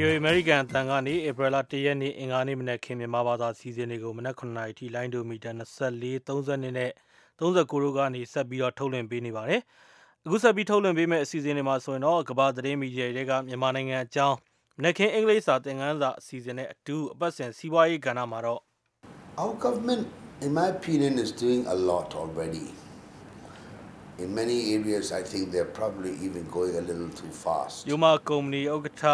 VOA American အတန်ကနေဧပြီလ1ရက်နေ့အင်္ဂါနေ့မနက်ခင်းမြန်မာဘာသာစီစဉ်တွေကိုမနက်9:00နာရီထိလိုင်းဒိုမီတာ24 30နဲ့39တို့ကနေဆက်ပြီးတော့ထုတ်လွှင့်ပေးနေပါတယ်။အခုဆက်ပြီးထုတ်လွှင့်ပေးမယ့်အစီအစဉ်တွေမှာဆိုရင်တော့ကမ္ဘာသတင်းမီဒီယာတွေကမြန်မာနိုင်ငံအကြောင်းမနက်ခင်းအင်္ဂလိပ်စာသင်ခန်းစာအစီအစဉ်နဲ့အတူအပတ်စဉ်စီးပွားရေးကဏ္ဍမှာတော့ Our government, in my opinion, is doing a lot already. In many areas, I think they're probably even going a little too fast. ယူမာကုမ္ပဏီဥက္ကဋ္ဌ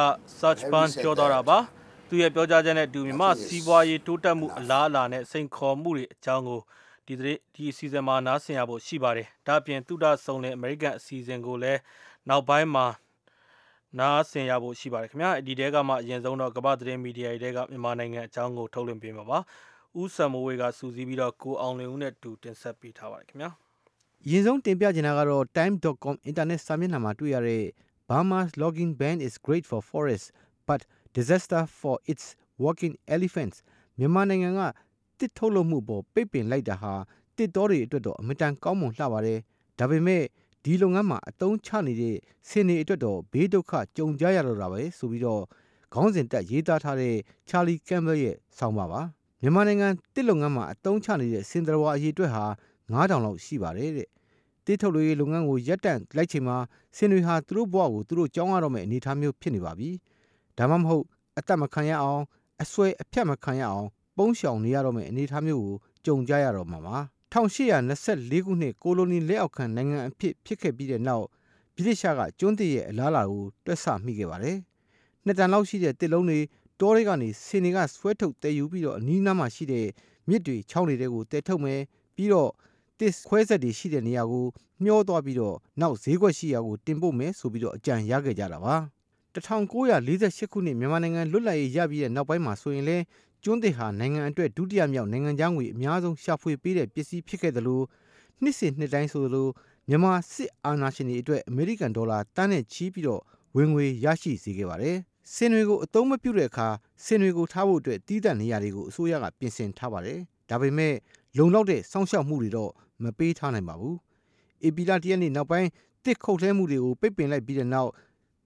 Search Ban ပြောသွားတာပါ။သူရဲ့ပြောကြားချက်နဲ့အတူမြန်မာစီးပွားရေးတိုးတက်မှုအလားအလာနဲ့စိန်ခေါ်မှုတွေအကြောင်းကိုဒီဒီဒီအစီအစဉ်မှာနားဆင်ရဖို့ရှိပါတယ်။ဒါ့အပြင်သုဒဆုံလင်အမေရိကန်အစီအစဉ်ကိုလည်းနောက်ပိုင်းမှာနားဆင်ရဖို့ရှိပါတယ်ခင်ဗျာ။ဒီတဲကမှအရင်ဆုံးတော့ကမ္ဘာသတင်းမီဒီယာတွေကမြန်မာနိုင်ငံအကြောင်းကိုထုတ်လွှင့်ပေးမှာပါ။ဦးစံမိုးဝေကစူးစီးပြီးတော့ကိုအောင်လင်ဦးနဲ့တူတင်ဆက်ပေးထားပါတယ်ခင်ဗျာ။ ရင်းဆုံးတင်ပြချင်တာကတော့ time.com အင်တာနက်စာမျက်နှာမှာတွေ့ရတဲ့ Burma's logging ban is great for forests but disaster for its walking elephants မြန်မာနိုင်ငံကတစ်ထုတ်လုပ်မှုပေါ်ပိတ်ပင်လိုက်တာဟာတစ်တော်တွေအတွက်တော့အမတန်ကောင်းမွန်လှပါတယ်ဒါပေမဲ့ဒီလုပ်ငန်းမှာအတုံးချနေတဲ့ဆင်းနေအတွက်တော့ဘေးဒုက္ခကြုံကြရတော့တာပဲဆိုပြီးတော့ခေါင်းစဉ်တက်ရေးသားထားတဲ့ Charlie Campbell ရဲ့ဆောင်းပါပါမြန်မာနိုင်ငံတစ်လုပ်ငန်းမှာအတုံးချနေတဲ့စင်တရဝါအရေးအတွက်ဟာ 9000လောက်ရှိပါတယ်တဲ့တိထုတ်လို့ရေးလုပ်ငန်းကိုရပ်တန့်လိုက်ချိန်မှာဆင်တွေဟာသူတို့ဘဝကိုသူတို့ကြောင်းရတော့မယ့်အနေအထားမျိုးဖြစ်နေပါပြီ။ဒါမှမဟုတ်အသက်မခံရအောင်အဆွဲအဖြတ်မခံရအောင်ပုံရှောင်နေရတော့မယ့်အနေအထားမျိုးကိုကြုံကြရတော့မှာပါ1824ခုနှစ်ကိုလိုနီလက်အောက်ခံနိုင်ငံအဖြစ်ဖြစ်ခဲ့ပြီးတဲ့နောက်ဗြိတိရှကကျွန်းတည်ရဲ့အလားအလာကိုတွက်ဆမိခဲ့ပါတယ်။နှစ်တန်လောက်ရှိတဲ့တစ်လုံးတွေတောတွေကနေဆင်တွေကဆွဲထုတ်တည်ယူပြီးတော့အနီးနားမှာရှိတဲ့မြစ်တွေချောင်းတွေကိုတည်ထုတ်မယ်ပြီးတော့ တစ်ခွဲဆက်တွေရှိတဲ့နေရာကိုမျောသွားပြီးတော့နောက်ဈေးကွက်ရှိရာကိုတင်ပို့မယ်ဆိုပြီးတော့အကြံရခဲ့ကြတာပါ1948ခုနှစ်မြန်မာနိုင်ငံလွတ်လပ်ရေးရပြီးတဲ့နောက်ပိုင်းမှာဆိုရင်လဲကျွန်းတစ်ဟာနိုင်ငံအတွက်ဒုတိယမြောက်နိုင်ငံခြားငွေအများဆုံးရှာဖွေပေးတဲ့ပစ္စည်းဖြစ်ခဲ့တယ်လို့နှစ်စဉ်နှစ်တိုင်းဆိုလိုမြန်မာစစ်အာဏာရှင်တွေအတွက်အမေရိကန်ဒေါ်လာတန်းနဲ့ချီးပြီးတော့ဝင်ငွေရရှိစေခဲ့ပါတယ်။စင်တွေကိုအသုံးမပြုတဲ့အခါစင်တွေကိုထားဖို့အတွက်တီးတန့်နေရာတွေကိုအစိုးရကပြင်ဆင်ထားပါတယ်။ဒါပေမဲ့ လုံလောက်တဲ့စောင့်ရှောက်မှုတွေတော့မပေးထားနိုင်ပါဘူး။ AP လာတရက်နေ့နောက်ပိုင်းတစ်ခုတ်ထဲမှုတွေကို ပိတ်ပင်လိုက်ပြီးတဲ့နောက်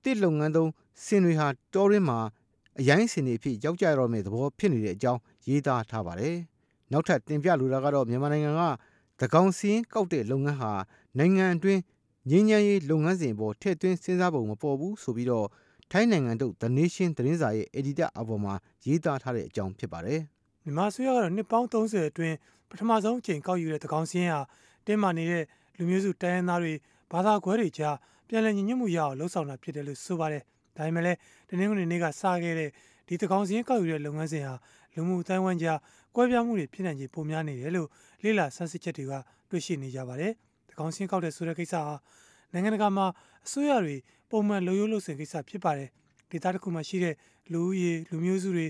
တစ်လုပ်ငန်းသုံးစင်တွေဟာ တောရင်းမှာ အရိုင်းစင်တွေအဖြစ် ရောက်ကြရတော့မယ့်သဘော ဖြစ်နေတဲ့အကြောင်း ရေးသားထားပါတယ်။နောက်ထပ်တင်ပြလိုတာကတော့ မြန်မာနိုင်ငံကသကောင်စင်းကောက်တဲ့လုပ်ငန်းဟာ နိုင်ငံအတွင်းငင်းညမ်းရေးလုပ်ငန်းစဉ်ပေါ် ထည့်သွင်းစဉ်းစားပုံ မပေါ်ဘူးဆိုပြီးတော့ ထိုင်းနိုင်ငံတို့ The Nation သတင်းစာရဲ့ editor အပေါ်မှာ ရေးသားထားတဲ့အကြောင်း ဖြစ်ပါတယ်။မြန်မာအစိုးရကတော့ နှစ်ပေါင်း30အတွင်း ပထမဆုံးအချိန်ကောက်ယူတဲ့သကောင်စင်းဟာတင်းမာနေတဲ့လူမျိုးစုတိုင်းရင်းသားတွေဘာသာခွဲတွေကြားပြန်လည်ညီညွတ်မှုရအောင်လှုံ့ဆော်တာဖြစ်တယ်လို့ဆိုပါတယ်။ဒါပေမဲ့လည်းတနင်္ဂနွေနေ့ကစခဲ့တဲ့ဒီသကောင်စင်းကောက်ယူတဲ့လုပ်ငန်းစဉ်ဟာလူမှုအတိုင်းဝန်းကြားကွဲပြားမှုတွေဖြစ်နိုင်ခြေပိုများနေတယ်လို့လေ့လာဆန်းစစ်ချက်တွေကတွေ့ရှိနေကြပါတယ်။သကောင်စင်းကောက်တဲ့ဆိုတဲ့ကိစ္စဟာနိုင်ငံတကာမှာအစိုးရတွေပုံမှန်လုပ်ရိုးလုပ်စဉ်ကိစ္စဖြစ်ပါတယ်။ဒေသတစ်ခုမှာရှိတဲ့လူဦးရေလူမျိုးစုတွေ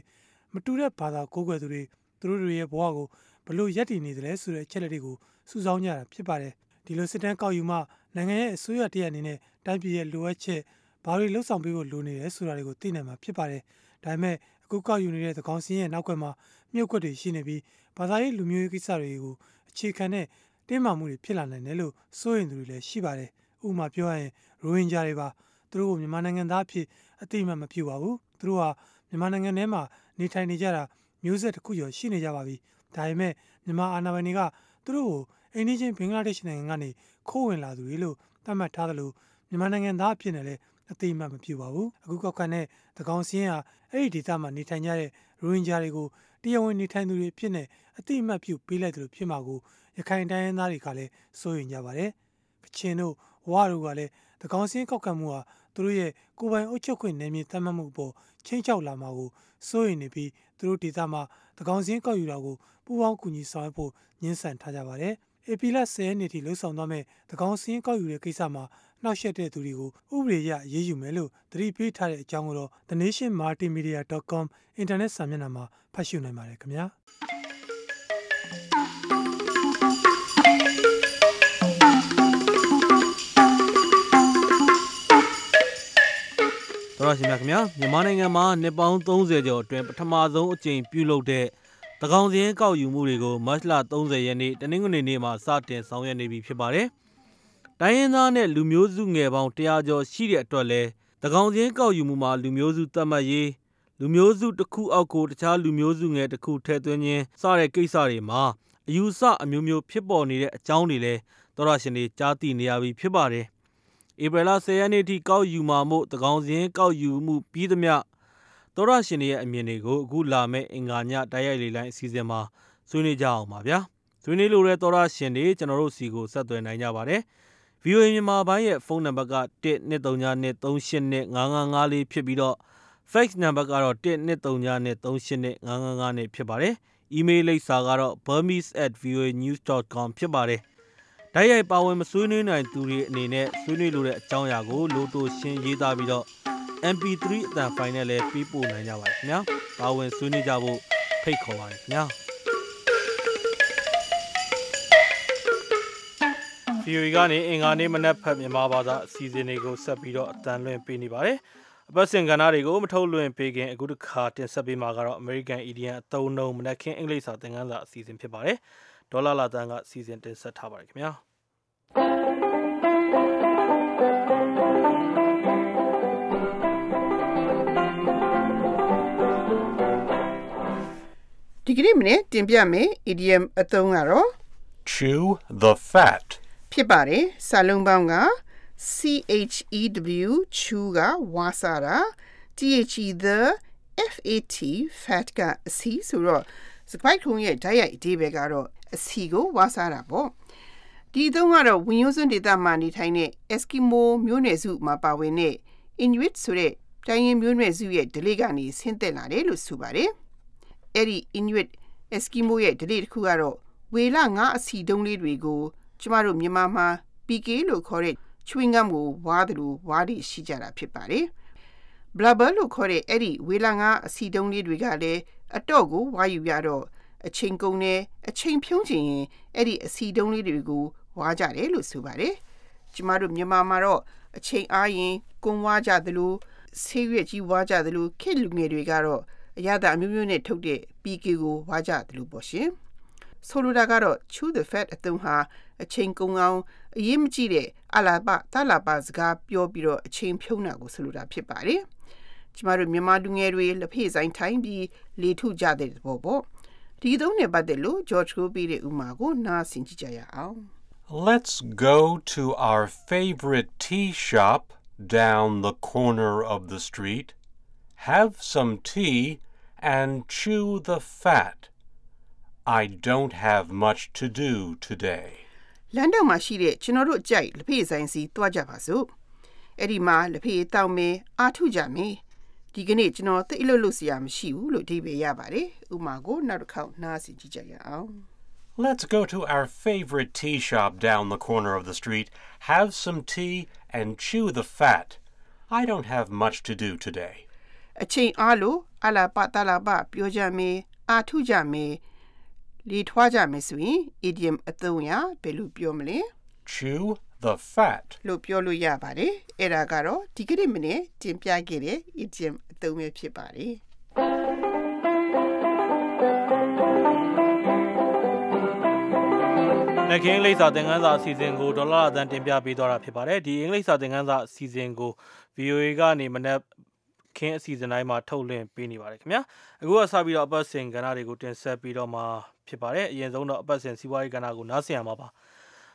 မတူတဲ့ဘာသာကိုးကွယ်သူတွေသူတို့တွေရဲ့ဘဝကို ဘလို့ရက်တည်နေသလဲဆိုတဲ့အချက်လက်တွေကိုစုဆောင်းကြတာဖြစ်ပါတယ်ဒီလိုစစ်တမ်းကောက်ယူမှနိုင်ငံရဲ့အစိုးရတရက်အနေနဲ့တိုင်းပြည်ရဲ့လိုအပ်ချက်ဘာတွေလှုပ်ဆောင်ပေးဖို့လိုနေတယ်ဆိုတာတွေကိုသိနိုင်မှာဖြစ်ပါတယ်ဒါပေမဲ့အခုကောက်ယူနေတဲ့သကောင်စင်းရဲ့နောက်ကွယ်မှာမြုပ်ကွက်တွေရှိနေပြီးဘာသာရေးလူမျိုးရေးကိစ္စတွေကိုအခြေခံတဲ့တင်းမာမှုတွေဖြစ်လာနိုင်တယ်လို့စိုးရိမ်သူတွေလည်းရှိပါတယ်ဥပမာပြောရရင်ရိုဟင်ဂျာတွေပါသူတို့ကိုမြန်မာနိုင်ငံသားအဖြစ်အတိအမှတ်မပြုပါဘူးသူတို့ဟာမြန်မာနိုင်ငံထဲမှာနေထိုင်နေကြတာမျိုးဆက်တစ်ခုကျော်ရှိနေကြပါပြီ ဒါပေမဲ့မြန်မာအာဏာပိုင်တွေကသူတို့ကိုအိန္ဒိချင်းဘင်္ဂလားဒေ့ရှ်နိုင်ငံကနေခိုးဝင်လာသူတွေလို့သတ်မှတ်ထားသလိုမြန်မာနိုင်ငံသားအဖြစ်နဲ့လည်းအသိအမှတ်မပြုပါဘူးအခုကောက်ခံတဲ့သကောင်စင်းဟာအဲ့ဒီဒေသမှာနေထိုင်ကြတဲ့ရိုဟင်ဂျာတွေကိုတရားဝင်နေထိုင်သူတွေဖြစ်နေအသိအမှတ်ပြုပေးလိုက်တယ်လို့ဖြစ်မှာကိုရခိုင်တိုင်းရင်းသားတွေကလည်းစိုးရိမ်ကြပါတယ်ကချင်တို့ဝါတို့ကလည်းသကောင်စင်းကောက်ခံမှုဟာသူတို့ရဲ့ကိုယ်ပိုင်အုပ်ချုပ်ခွင့်နယ်မြေသတ်မှတ်မှုအပေါ်ချင်းချောက်လာမှာကိုစိုးရိမ်နေပြီးသူတို့ဒေသမှာသကောင်စင်းကောက်ယူတာကို ပူးပေါင်းကူညီဆောင်ရွက်ဖို့ညှင်းဆန်ထားကြပါတယ်။ AP လ10ရက်နေ့ထိလှုပ်ဆောင်သွားမဲ့သကောင်စင်းကောက်ယူတဲ့ကိစ္စမှာနှောက်ယှက်တဲ့သူတွေကိုဥပဒေရအရေးယူမယ်လို့သတိပေးထားတဲ့အကြောင်းကိုတော့ The Nation Multimedia.com အင်တာနက်စာမျက်နှာမှာဖတ်ရှုနိုင်ပါတယ်ခင်ဗျာ။တော်ရရှိမြခင်ဗျာမြန်မာနိုင်ငံမှာနှစ်ပေါင်း30ကျော်အတွင်းပထမဆုံးအကြိမ်ပြုလုပ်တဲ့ သကောင်စင်းကောက်ယူမှုတွေကိုမတ်လ30ရက်နေ့တနင်္ဂနွေနေ့မှာစတင်ဆောင်ရွက်နေပြီဖြစ်ပါတယ်။တိုင်းရင်းသားနဲ့လူမျိုးစုငယ်ပေါင်း100ကျော်ရှိတဲ့အတွက်လဲ။တကောင်ချင်းကောက်ယူမှုမှာလူမျိုးစုသတ်မှတ်ရေးလူမျိုးစုတစ်ခုအောက်ကိုတခြားလူမျိုးစုငယ်တစ်ခုထည့်သွင်းခြင်းစတဲ့ကိစ္စတွေမှာအယူဆအမျိုးမျိုးဖြစ်ပေါ်နေတဲ့အကြောင်းတွေလည်းသောရရှင်တွေကြားသိနေရပြီဖြစ်ပါတယ်။ဧပြီလ10ရက်နေ့ထိကောက်ယူမှာမို့တကောင်စင်းကောက်ယူမှုပြီးသမျှ သောရရှင်တွေရဲ့အမြင်တွေကိုအခုလာမယ့်အင်္ဂါညတိုက်ရိုက်လေလိုင်းအစီအစဉ်မှာဆွေးနွေးကြအောင်ပါဗျာ။ဆွေးနွေးလိုတဲ့သောရရှင်တွေကျွန်တော်တို့စီကိုဆက်သွယ်နိုင်ကြပါတယ်။ VOA မြန်မာပိုင်းရဲ့ဖုန်းနံပါတ်က12392389554ဖြစ်ပြီးတော့ fax နံပါတ်ကတော့123938555နဲ့ဖြစ်ပါတယ်။ email လိပ်စာကတော့ burmese@voanews.com ဖြစ်ပါတယ်။တိုက်ရိုက်ပါဝင်မဆွေးနွေးနိုင်သူတွေအနေနဲ့ဆွေးနွေးလိုတဲ့အကြောင်းအရာကိုလိုတိုရှင်းရေးသားပြီးတော့ MP3 အတန်ဖိုင်နဲ့လည်းပြီးပို့နိုင်ကြပါတယ်ခင်ဗျာ။ပါဝင်ဆွေးနွေးကြဖို့ဖိတ်ခေါ်ပါတယ်ခင်ဗျာ။ VOA ကနေအင်္ဂါနေ့မနက်ဖက်မြန်မာဘာသာအစီအစဉ်တွေကိုဆက်ပြီးတော့အတန်လွှင့်ပေးနေပါတယ်။အပတ်စဉ်ကဏ္ဍတွေကိုမထုတ်လွှင့်ပေးခင်အခုတစ်ခါတင်ဆက်ပေးမှာကတော့ American Idiom အသုံးအနှုန်းမနက်ခင်းအင်္ဂလိပ်စာသင်ခန်းစာအစီအစဉ်ဖြစ်ပါတယ်။ဒေါ်လာလာတန်းကအစီအစဉ်တင်ဆက်ထားပါတယ်ခင်ဗျာ။ ဒီကနေ့မနေ့တင်ပြမယ် idiom အသုံးကတော့ chew the fat ဖြစ်ပါတယ်စာလုံးပေါင်းက CHEW chew ကဝါစာတာ THE the FAT fat ကအစီဆိုတော့စပိုက်ခုံးရဲ့ဓာတ်ရိုက်အဓိပ္ပာယ်ကတော့အစီကိုဝါစာတာပေါ့ဒီသုံးကတော့ဝင်ရိုးစွန်းဒေသမှာနေထိုင်တဲ့ Eskimo မျိုးနွယ်စုမှာပါဝင်တဲ့ Inuit ဆိုတဲ့တိုင်းရင်းမျိုးနွယ်စုရဲ့ဓလေ့ကနေဆင်းသက်လာတယ်လို့ဆိုပါတယ် အဲ့ဒီ Inuit Eskimo ရဲ့ဓလေ့တစ်ခုကတော့ဝေလငါအစီတုံးလေးတွေကိုကျမတို့မြန်မာမှာ PK လို့ခေါ်တဲ့ chewing gum ကိုဝါးတယ်လို့ဝါးတွေရှိကြတာဖြစ်ပါတယ်။ blubber လို့ခေါ်တဲ့အဲ့ဒီဝေလငါအစီတုံးလေးတွေကလည်းအတော့ကိုဝါယူရတော့အချိန်ကုန်တယ်အချိန်ဖြုံးချင်ရင်အဲ့ဒီအစီတုံးလေးတွေကိုဝါကြတယ်လို့ဆိုပါတယ်။ကျမတို့မြန်မာမှာတော့အချိန်အားရင်ကွန်ဝါကြသလိုဆေးရွက်ကြီးဝါကြသလိုခေတ်လူငယ်တွေကတော့ အရသာအမျိုးမျိုးနဲ့ထုတ်တဲ့ PK ကိုဝါကြသလိုပေါ့ရှင်။ဆိုလိုတာကတော့ chew the fat အသုံးဟာအချိန်ကုန်အောင်အရေးမကြီးတဲ့အလာပတလာပစကားပြောပြီးတော့အချိန်ဖြုံးတာကိုဆိုလိုတာဖြစ်ပါတယ်။ကျမတို့မြန်မာလူငယ်တွေလက်ဖေးဆိုင်ထိုင်းပြီးလေထုကြတဲ့ဘောပေါ့။ဒီသုံးနဲ့ပတ်သက်လို့ George ကိုပြီးတဲ့ဥမာကိုနားဆင်ကြည့်ကြရအောင် Let's go to our favorite tea shop down the corner of the street, have some tea, and chew the fat. I don't have much to do today. လမ်းတော့မှာရှိတဲ့ကျွန်တော်တို့ကြိုက်လက်ဖေးဆိုင်စီတွားကြပါစို့အဲ့ဒီမှာလက်ဖေးတောက်မယ်အာထုကြမယ်ဒီကနေ့ကျွန်တော်သိလို့လို့စရာမရှိဘူးလို့ဒီပဲရပါတယ်ဥမာကိုနောက်တစ်ခေါက်နားဆင်ကြည့်ကြရအောင် Let's go to our favorite tea shop down the corner of the street, have some tea, and chew the fat. I don't have much to do today. အချိန်အားလို့အလာပတလာပပြောကြမယ်အာထုကြမယ်လေထွားကြမယ်ဆိုရင် idiom အသုံးရဘယ်လိုပြောမလဲ Chew the fat. လို့ပြောလို့ရပါတယ်အဲ့ဒါကတော့ဒီကနေ့မနေ့တင်ပြခဲ့တဲ့ idiom အသုံးပဲဖြစ်ပါတယ်လက်ခင်းအင်္ဂလိပ်စာသင်ခန်းစာအစီအစဉ်ကိုဒေါ်လာအသံတင်ပြပေးသွားတာဖြစ်ပါတယ်ဒီအင်္ဂလိပ်စာသင်ခန်းစာအစီအစဉ်ကို VOA ကနေမနက် ခင်းအစီအစဉ်တိုင်းမှာထုတ်လွှင့်ပေးနေပါတယ်ခင်ဗျာအခုကစပြီးတော့အပတ်စဉ်ကဏ္ဍတွေကိုတင်ဆက်ပြီးတော့မှဖြစ်ပါတယ်အရင်ဆုံးတော့အပတ်စဉ်စီးပွားရေးကဏ္ဍကိုနားဆင်ရမှာပါ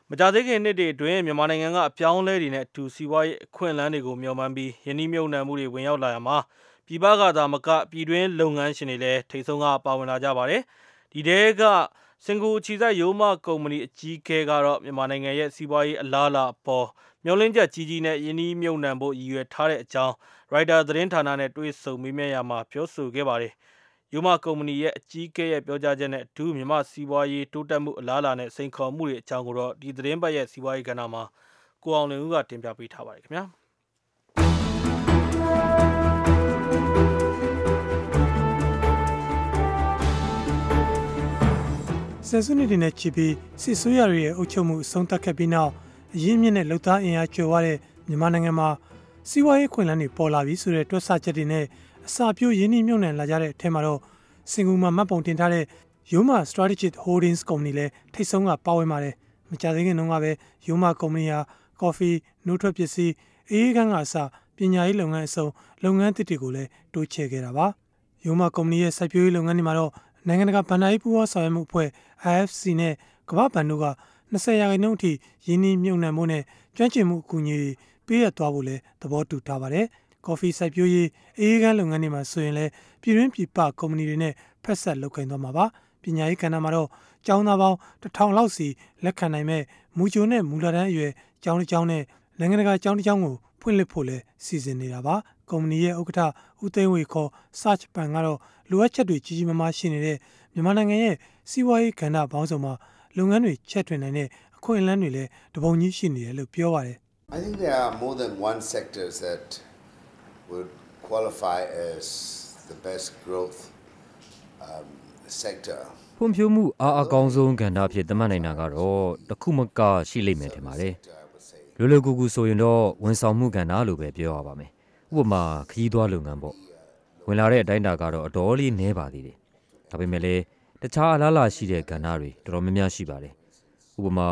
မကြသေးခင်နှစ်တွေအတွင်းမြန်မာနိုင်ငံကအပြောင်းလဲတွေနဲ့အတူစီးပွားရေးအခွင့်အလမ်းတွေကိုမျှော်မှန်းပြီးယင်းနှိမ့်မြုံနှံမှုတွေဝင်ရောက်လာရမှာပြည်ပကသာမကပြည်တွင်းလုပ်ငန်းရှင်တွေလည်းထိတ်ဆုံးကပါဝင်လာကြပါတယ်ဒီတဲကစင်ကာပူခြိဆိုင်ရိုးမကုမ္ပဏီအကြီးအကဲကတော့မြန်မာနိုင်ငံရဲ့စီးပွားရေးအလားအလာအပေါ် မျှော်လင့်ချက်ကြီးကြီးနဲ့ယင်းနှိမ့်မြုံနှံဖို့ရည်ရွယ်ထားတဲ့အကြောင်းရိုက်တာသတင်းဌာနနဲ့တွေ့ဆုံမေးမြန်းရမှာပြောဆိုခဲ့ပါတယ်။ယူမကုမ္ပဏီရဲ့အကြီးအကဲရဲ့ပြောကြားချက်နဲ့အထူးမြန်မာစီးပွားရေးတိုးတက်မှုအလားအလာနဲ့စိန်ခေါ်မှုတွေအကြောင်းကိုတော့ဒီသတင်းပတ်ရဲ့စီးပွားရေးကဏ္ဍမှာကိုအောင်လင်ဦးကတင်ပြပေးထားပါတယ်ခင်ဗျာ။ဆယ်စုနှစ်တွေနဲ့ချီပြီးစစ်ဆိုးရရဲ့အုပ်ချုပ်မှုအဆုံးသတ်ခဲ့ပြီးနောက် အရင်းမြစ်နဲ့လှုပ်သားအင်အားကျော်ရတဲ့မြန်မာနိုင်ငံမှာစီးပွားရေးခွင့်လန်းတွေပေါ်လာပြီဆိုတဲ့တွက်ဆချက်တွေနဲ့အစာပြိုးရင်းနှီးမြှုပ်နှံလာကြတဲ့အထက်မှာတော့စင်ကူမှာမှတ်ပုံတင်ထားတဲ့ယိုမာ Strategic Holdings ကုမ္ပဏီလည်းထိတ်ဆုံးကပါဝင်ပါတယ်။မကြသေးခင်တုန်းကပဲယိုမာကုမ္ပဏီဟာကော်ဖီ၊နှုတ်ထွက်ပစ္စည်းအေးကန်းကအစပညာရေးလုပ်ငန်းအစုံလုပ်ငန်းသစ်တွေကိုလည်းတိုးချဲ့ခဲ့တာပါ။ရိုးမကုမ္ပဏီရဲ့စိုက်ပျိုးရေးလုပ်ငန်းတွေမှာတော့နိုင်ငံတကာဗန်ဒါရေးပူးပေါင်းဆောင်ရွက်မှုအဖွဲ့ IFC နဲ့ကမ္ဘာ့ဘဏ်တို့က 20ရာခိုင်နှုန်းအထိယင်းနှိမ့်မြုပ်နှံမှုနဲ့ကျွမ်းကျင်မှုအကူအညီတွေပေးရသွားဖို့လည်းသဘောတူထားပါတယ်။ကော်ဖီစိုက်ပျိုးရေးအေးအေးကန်းလုပ်ငန်းတွေမှာဆိုရင်လည်းပြည်တွင်းပြည်ပကုမ္ပဏီတွေနဲ့ဖက်ဆက်လုပ်ကိုင်သွားမှာပါ။ပညာရေးကဏ္ဍမှာတော့ကျောင်းသားပေါင်းတစ်ထောင်လောက်စီလက်ခံနိုင်မဲ့မူဂျိုနဲ့မူလာတန်းအရွယ်ကျောင်းတစ်ကျောင်းနဲ့နိုင်ငံတကာကျောင်းတစ်ကျောင်းကိုဖွင့်လှစ်ဖို့လည်းစီစဉ်နေတာပါ။ကုမ္ပဏီရဲ့ဥက္ကဋ္ဌဦးသိန်းဝေခေါ် Search ပန်ကတော့လိုအပ်ချက်တွေကြီးကြီးမားမားရှိနေတဲ့မြန်မာနိုင်ငံရဲ့စီးပွားရေးကဏ္ဍပေါင်းစုံမှာ လုပ်ငန်းတွေချက်ထွင်နိုင်တဲ့အခွင့်အလမ်းတွေလည်းတပုံကြီးရှိနေတယ်လို့ပြောပါတယ် I think there are more than one sectors that would qualify as the best growth um, sector. ဖွံ့ဖြိုးမှုအားအကောင်းဆုံးကဏ္ဍဖြစ်သတ်မှတ်နိုင်တာကတော့တစ်ခုမကရှိလိမ့်မယ်ထင်ပါတယ်။လွယ်လွယ်ကူကူဆိုရင်တော့ဝန်ဆောင်မှုကဏ္ဍလို့ပဲပြောရပါမယ်။ဥပမာခရီးသွားလုပ်ငန်းပေါ့။ဝင်လာတဲ့အတိုင်းအတာကတော့အတော်လေးနည်းပါသေးတယ်။ဒါပေမဲ့လည်း တခြားအလားအလာရှိတဲ့ကဏ္ဍတွေတော်တော်များများရှိပါတယ်။ဥပမာ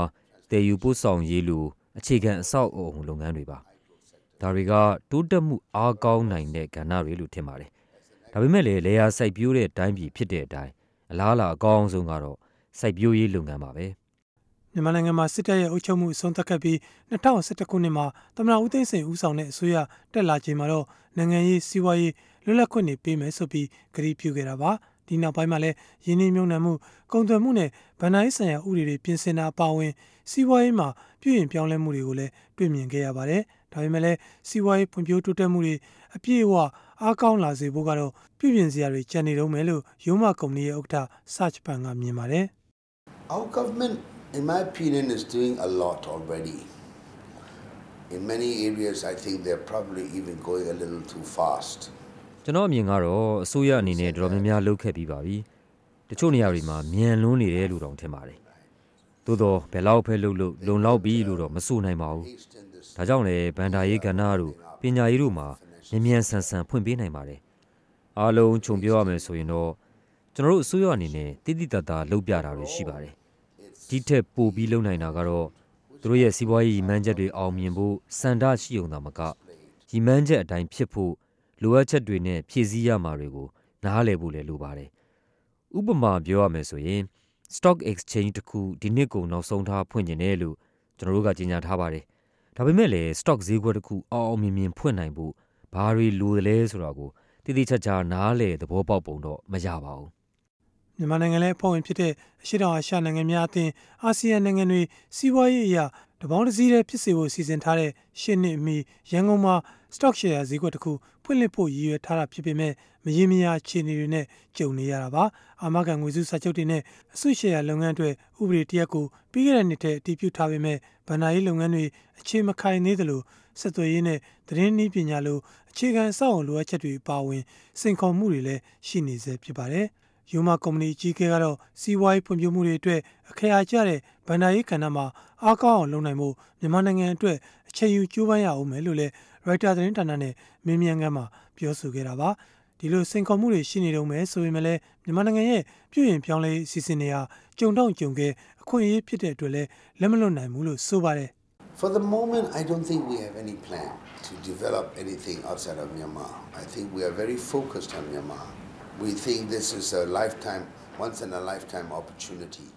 တည်ယူပို့ဆောင်ရေးလိုအခြေခံအဆောက်အအုံလုပ်ငန်းတွေပါ။ဒါတွေကတိုးတက်မှုအားကောင်းနိုင်တဲ့ကဏ္ဍတွေလို့ထင်ပါတယ်။ဒါပေမဲ့လည်းလေယာစိုက်ပျိုးတဲ့တိုင်းပြည်ဖြစ်တဲ့အတိုင်းအလားအလာအကောင်းဆုံးကတော့စိုက်ပျိုးရေးလုပ်ငန်းပါပဲမြန်မာနိုင်ငံမှာစစ်တပ်ရဲ့အုပ်ချုပ်မှုအဆုံးသတ်ခဲ့ပြီး2011ခုနှစ်မှာသမ္မတဦးသိန်းစိန်ဦးဆောင်တဲ့အစိုးရတက်လာချိန်မှာတော့နိုင်ငံရေးစီးပွားရေးလွတ်လပ်ခွင့်တွေပေးမယ်ဆိုပြီးကတိပြုခဲ့တာပါ ဒီနောက်ပိုင်းမှာလည်းရင်းနှီးမြှုပ်နှံမှုကုန်သွယ်မှုနဲ့ဗန်နာရေးဆိုင်ရာဥပဒေတွေပြင်ဆင်တာအပါအဝင်စီးပွားရေးမှာပြုပြင်ပြောင်းလဲမှုတွေကိုလည်းတွေ့မြင်ခဲ့ရပါတယ်ဒါပေမဲ့လည်းစီးပွားရေးဖွံ့ဖြိုးတိုးတက်မှုတွေအပြည့်အဝအားကောင်းလာစေဖို့ကတော့ပြုပြင်စရာတွေကြံနေတော့မယ်လို့ရုံးမကုမ္ပဏီရဲ့ဥက္ကဋ္ဌ Search ပန်ကမြင်ပါတယ် Our government, in my opinion, is doing a lot already. In many areas, I think they're probably even going a little too fast. ကျွန်တော်အမြင်ကတော့အစိုးရအနေနဲ့တော်တော်များများလုပ်ခဲ့ပြီးပါပြီတချို့နေရာတွေမှာမြန်လွန်းနေတယ်လို့တောင်ထင်ပါတယ်သို့တော့ဘယ်လောက်ပဲလုပ်လို့လုံလောက်ပြီလို့တော့မဆိုနိုင်ပါဘူးဒါကြောင့်လေဗန္ဒာရေးကဏ္ဍတို့ပညာရေးတို့မှာမြန်မြန်ဆန်ဆန်ဖွင့်ပေးနိုင်ပါတယ်အားလုံးခြုံပြောရမယ်ဆိုရင်တော့ကျွန်တော်တို့အစိုးရအနေနဲ့တိတိတတ်တာလုပ်ပြတာတွေရှိပါတယ်ဒီထက်ပိုပြီးလုပ်နိုင်တာကတော့သူတို့ရဲ့စီးပွားရေးရည်မှန်းချက်တွေအောင်မြင်ဖို့စန္ဒရှိုံသာမကရည်မှန်းချက်အတိုင်းဖြစ်ဖို့ လိုအပ်ချက်တွေနဲ့ဖြည့်ဆည်းရမှာတွေကို နားလည်ဖို့လည်းလိုပါတယ်ဥပမာပြောရမယ်ဆိုရင် stock exchange တစ်ခုဒီနှစ်ကုန်နောက်ဆုံးထားဖွင့်ကျင်တယ်လို့ကျွန်တော်တို့ကကြေညာထားပါတယ်ဒါပေမဲ့လည်း stock ဈေးကွက်တစ်ခုအောင်အောင်မြင်မြင်ဖွင့်နိုင်ဖို့ဘာတွေလိုတယ်လဲဆိုတာကိုတည်တည်ချာချာနားလည်သဘောပေါက်ပုံတော့မရပါဘူးမြန်မာနိုင်ငံလည်းအဖွဲ့ဝင်ဖြစ်တဲ့အရှေ့တောင်အာရှနိုင်ငံများအသင်းအာဆီယံနိုင်ငံတွေစီးပွားရေးအရာတပေါင်းတစ်စည်းတည်းဖြစ်စေဖို့စီစဉ်ထားတဲ့ရှင်းနှစ်အမီရန်ကုန်မှာ stock share ဈေးကွက်တစ်ခုဖွင့်လှစ်ဖို့ရည်ရွယ်ထားတာဖြစ်ပေမဲ့မရေမရာအခြေအနေတွေနဲ့ကြုံနေရတာပါအာမခံငွေစုစာချုပ်တွေနဲ့အစုရှယ်ယာလုပ်ငန်းတွေဥပဒေတရက်ကိုပြီးခဲ့တဲ့နှစ်ထဲအတည်ပြုထားပေမဲ့ဗဏ္ဍာရေးလုပ်ငန်းတွေအခြေမခိုင်သေးသလိုဆက်သွယ်ရေးနဲ့သတင်းနည်းပညာလိုအခြေခံအဆောက်အအုံလိုအပ်ချက်တွေပါဝင်စိန်ခေါ်မှုတွေလည်းရှိနေဆဲဖြစ်ပါတယ်။ယူမာကုမ္ပဏီအကြီးအကဲကတော့စီးပွားရေးဖွံ့ဖြိုးမှုတွေအတွက်အခရာကျတဲ့ဗန္ဒာရေးကဏ္ဍမှာအားကောင်းအောင်လုပ်နိုင်မှုမြန်မာနိုင်ငံအတွက်အချိန်ယူကြိုးပမ်းရအောင်မယ်လို့လည်း ရိုက်တာသတင်းဌာနနဲ့မင်းမြန်ခန်းမှာပြောဆိုခဲ့တာပါ။ဒီလိုစိန်ခေါ်မှုတွေရှိနေတုံးမယ်ဆိုပေမဲ့လည်းမြန်မာနိုင်ငံရဲ့ပြည်ရင်ပြောင်းလဲစီစဉ်နေဟာကြုံတော့ကြုံခဲ့အခွင့်အရေးဖြစ်တဲ့အတွက်လည်းလက်မလွတ်နိုင်ဘူးလို့ဆိုပါတယ် For the moment, I don't think we have any plan to develop anything outside of Myanmar. I think we are very focused on Myanmar. We think this is a lifetime, once in a lifetime opportunity.